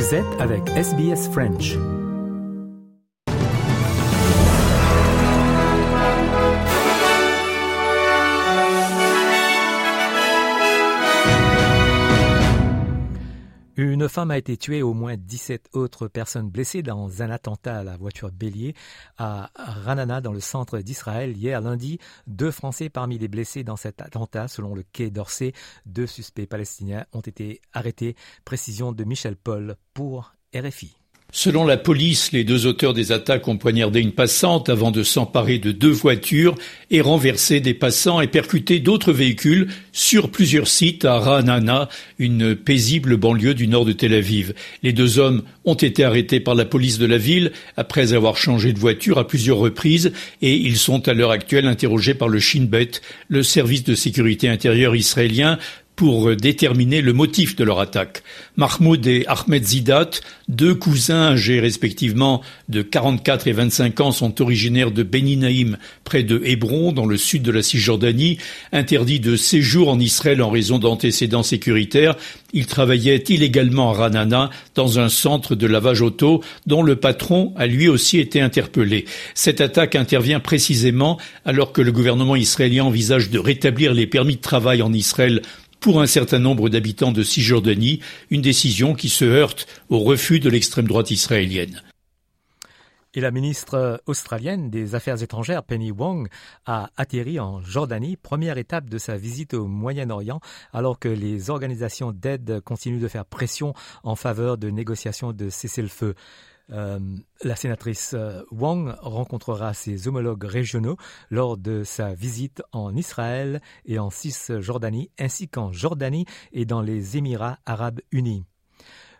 Vous avec SBS French. Une femme a été tuée au moins 17 autres personnes blessées dans un attentat à la voiture bélier à Ranana dans le centre d'Israël hier lundi. Deux Français parmi les blessés dans cet attentat, selon le quai d'Orsay. Deux suspects palestiniens ont été arrêtés. Précision de Michel Paul pour RFI. Selon la police, les deux auteurs des attaques ont poignardé une passante avant de s'emparer de deux voitures et renverser des passants et percuter d'autres véhicules sur plusieurs sites à Ra'anana, une paisible banlieue du nord de Tel Aviv. Les deux hommes ont été arrêtés par la police de la ville après avoir changé de voiture à plusieurs reprises et ils sont à l'heure actuelle interrogés par le Shin Bet, le service de sécurité intérieure israélien, pour déterminer le motif de leur attaque. Mahmoud et Ahmed Zidat, deux cousins âgés respectivement de 44 et 25 ans, sont originaires de Beninaïm, près de Hébron, dans le sud de la Cisjordanie. Interdits de séjour en Israël en raison d'antécédents sécuritaires, ils travaillaient illégalement à Ranana, dans un centre de lavage auto, dont le patron a lui aussi été interpellé. Cette attaque intervient précisément alors que le gouvernement israélien envisage de rétablir les permis de travail en Israël pour un certain nombre d'habitants de Cisjordanie, une décision qui se heurte au refus de l'extrême droite israélienne. Et la ministre australienne des Affaires étrangères, Penny Wong, a atterri en Jordanie, première étape de sa visite au Moyen-Orient, alors que les organisations d'aide continuent de faire pression en faveur de négociations de cessez-le-feu. Euh, la sénatrice euh, Wang rencontrera ses homologues régionaux lors de sa visite en Israël et en Cisjordanie, ainsi qu'en Jordanie et dans les Émirats arabes unis.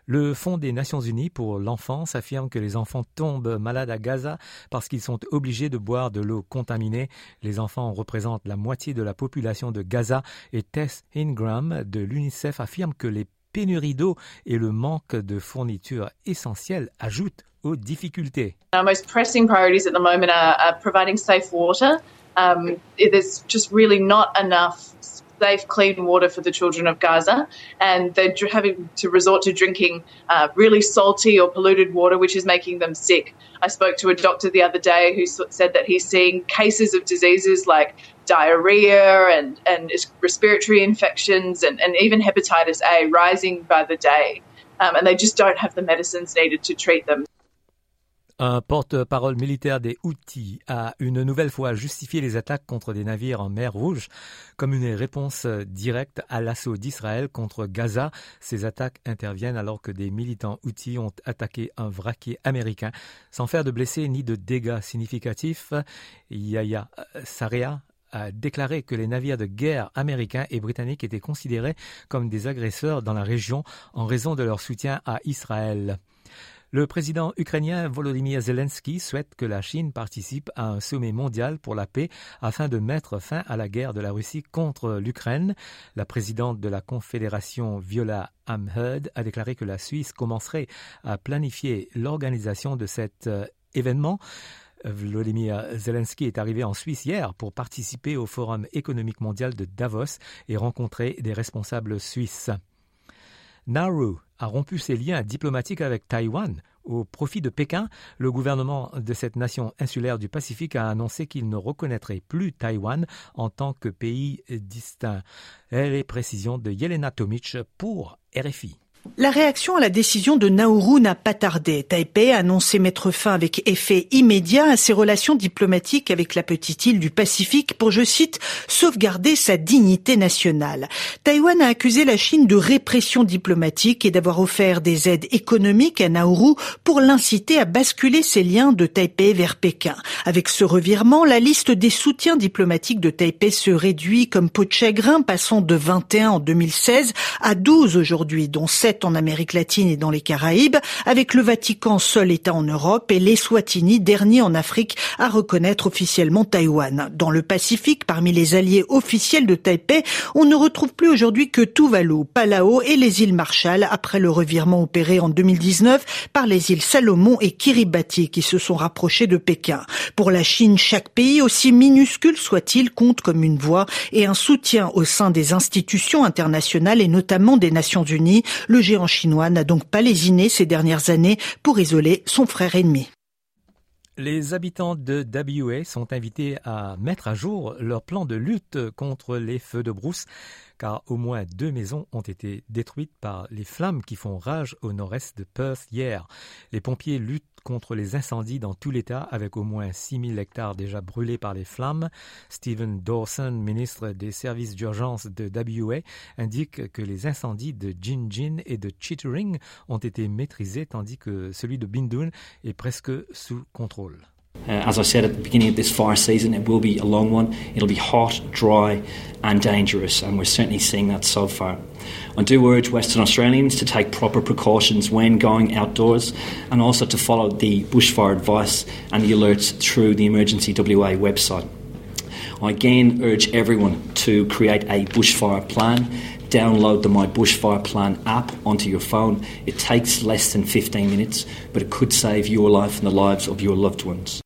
Le Fonds des Nations Unies pour l'enfance affirme que les enfants tombent malades à Gaza parce qu'ils sont obligés de boire de l'eau contaminée. Les enfants représentent la moitié de la population de Gaza et Tess Ingram de l'UNICEF affirme que les pénurie d'eau et le manque de fournitures essentielles ajoutent aux difficultés. Our most pressing priorities at the moment are, are providing safe water. Um, there's just really not enough safe, clean water for the children of Gaza, and they're having to resort to drinking uh, really salty or polluted water, which is making them sick. I spoke to a doctor the other day who said that he's seeing cases of diseases like diarrhea and, and respiratory infections and, and even hepatitis A rising by the day. Um, and they just don't have the medicines needed to treat them. Un porte-parole militaire des Houthis a une nouvelle fois justifié les attaques contre des navires en mer Rouge comme une réponse directe à l'assaut d'Israël contre Gaza. Ces attaques interviennent alors que des militants Houthis ont attaqué un vraquier américain sans faire de blessés ni de dégâts significatifs. Yaya Sarea a déclaré que les navires de guerre américains et britanniques étaient considérés comme des agresseurs dans la région en raison de leur soutien à Israël. Le président ukrainien Volodymyr Zelensky souhaite que la Chine participe à un sommet mondial pour la paix afin de mettre fin à la guerre de la Russie contre l'Ukraine. La présidente de la Confédération Viola Amherd a déclaré que la Suisse commencerait à planifier l'organisation de cet euh, événement. Volodymyr Zelensky est arrivé en Suisse hier pour participer au Forum économique mondial de Davos et rencontrer des responsables suisses. Nauru a rompu ses liens diplomatiques avec Taïwan. Au profit de Pékin, le gouvernement de cette nation insulaire du Pacifique a annoncé qu'il ne reconnaîtrait plus Taïwan en tant que pays distinct. Les précisions de Yelena Tomic pour RFI. La réaction à la décision de Nauru n'a pas tardé. Taipei a annoncé mettre fin avec effet immédiat à ses relations diplomatiques avec la petite île du Pacifique pour, je cite, sauvegarder sa dignité nationale. Taïwan a accusé la Chine de répression diplomatique et d'avoir offert des aides économiques à Nauru pour l'inciter à basculer ses liens de Taipei vers Pékin. Avec ce revirement, la liste des soutiens diplomatiques de Taipei se réduit comme peau de chagrin, passant de 21 en 2016 à 12 aujourd'hui, dont 7 en Amérique latine et dans les Caraïbes, avec le Vatican seul État en Europe et les Swatini, dernier en Afrique à reconnaître officiellement Taïwan. Dans le Pacifique, parmi les alliés officiels de Taipei, on ne retrouve plus aujourd'hui que Tuvalu, Palau et les îles Marshall après le revirement opéré en 2019 par les îles Salomon et Kiribati qui se sont rapprochés de Pékin. Pour la Chine, chaque pays, aussi minuscule soit-il, compte comme une voix et un soutien au sein des institutions internationales et notamment des Nations Unies. Le Le géant chinois n'a donc pas lésiné ces dernières années pour isoler son frère ennemi. Les habitants de WA sont invités à mettre à jour leur plan de lutte contre les feux de brousse, car au moins deux maisons ont été détruites par les flammes qui font rage au nord-est de Perth hier. Les pompiers luttent contre les incendies dans tout l'État avec au moins 6000 hectares déjà brûlés par les flammes. Stephen Dawson, ministre des services d'urgence de WA, indique que les incendies de Jinjin et de Chittering ont été maîtrisés tandis que celui de Bindoon est presque sous contrôle. Uh, as I said at the beginning of this fire season, it will be a long one. It'll be hot, dry, and dangerous, and we're certainly seeing that so far. I do urge Western Australians to take proper precautions when going outdoors and also to follow the bushfire advice and the alerts through the Emergency WA website. I again urge everyone to create a bushfire plan. Download the My Bushfire Plan app onto your phone. It takes less than 15 minutes, but it could save your life and the lives of your loved ones.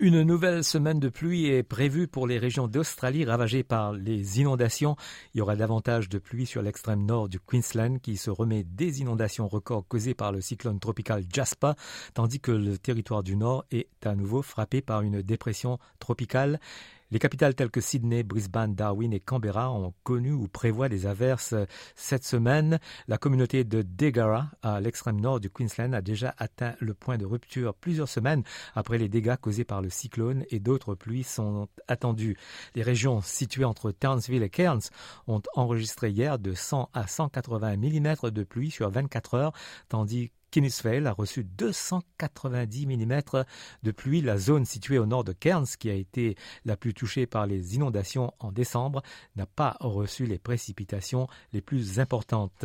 Une nouvelle semaine de pluie est prévue pour les régions d'Australie ravagées par les inondations. Il y aura davantage de pluie sur l'extrême nord du Queensland qui se remet des inondations records causées par le cyclone tropical Jasper, tandis que le territoire du nord est à nouveau frappé par une dépression tropicale. Les capitales telles que Sydney, Brisbane, Darwin et Canberra ont connu ou prévoient des averses cette semaine. La communauté de Degara, à l'extrême nord du Queensland, a déjà atteint le point de rupture plusieurs semaines après les dégâts causés par le cyclone et d'autres pluies sont attendues. Les régions situées entre Townsville et Cairns ont enregistré hier de 100 à 180 mm de pluie sur 24 heures, tandis Kinisvale a reçu 290 mm de pluie. La zone située au nord de Cairns, qui a été la plus touchée par les inondations en décembre, n'a pas reçu les précipitations les plus importantes.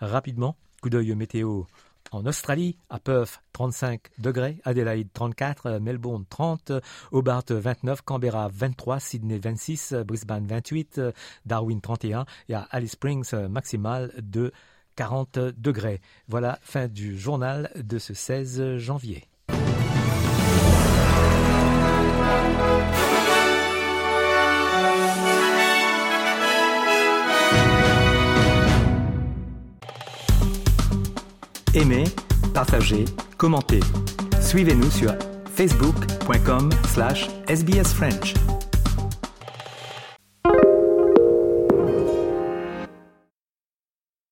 Rapidement, coup d'œil météo. En Australie, à Perth, 35 degrés, Adelaide 34, Melbourne 30, Hobart 29, Canberra 23, Sydney 26, Brisbane 28, Darwin 31 et à Alice Springs maximal de 40 degrés. Voilà, fin du journal de ce 16 janvier. Aimez, partagez, commentez. Suivez-nous sur facebook.com slash sbsfrench.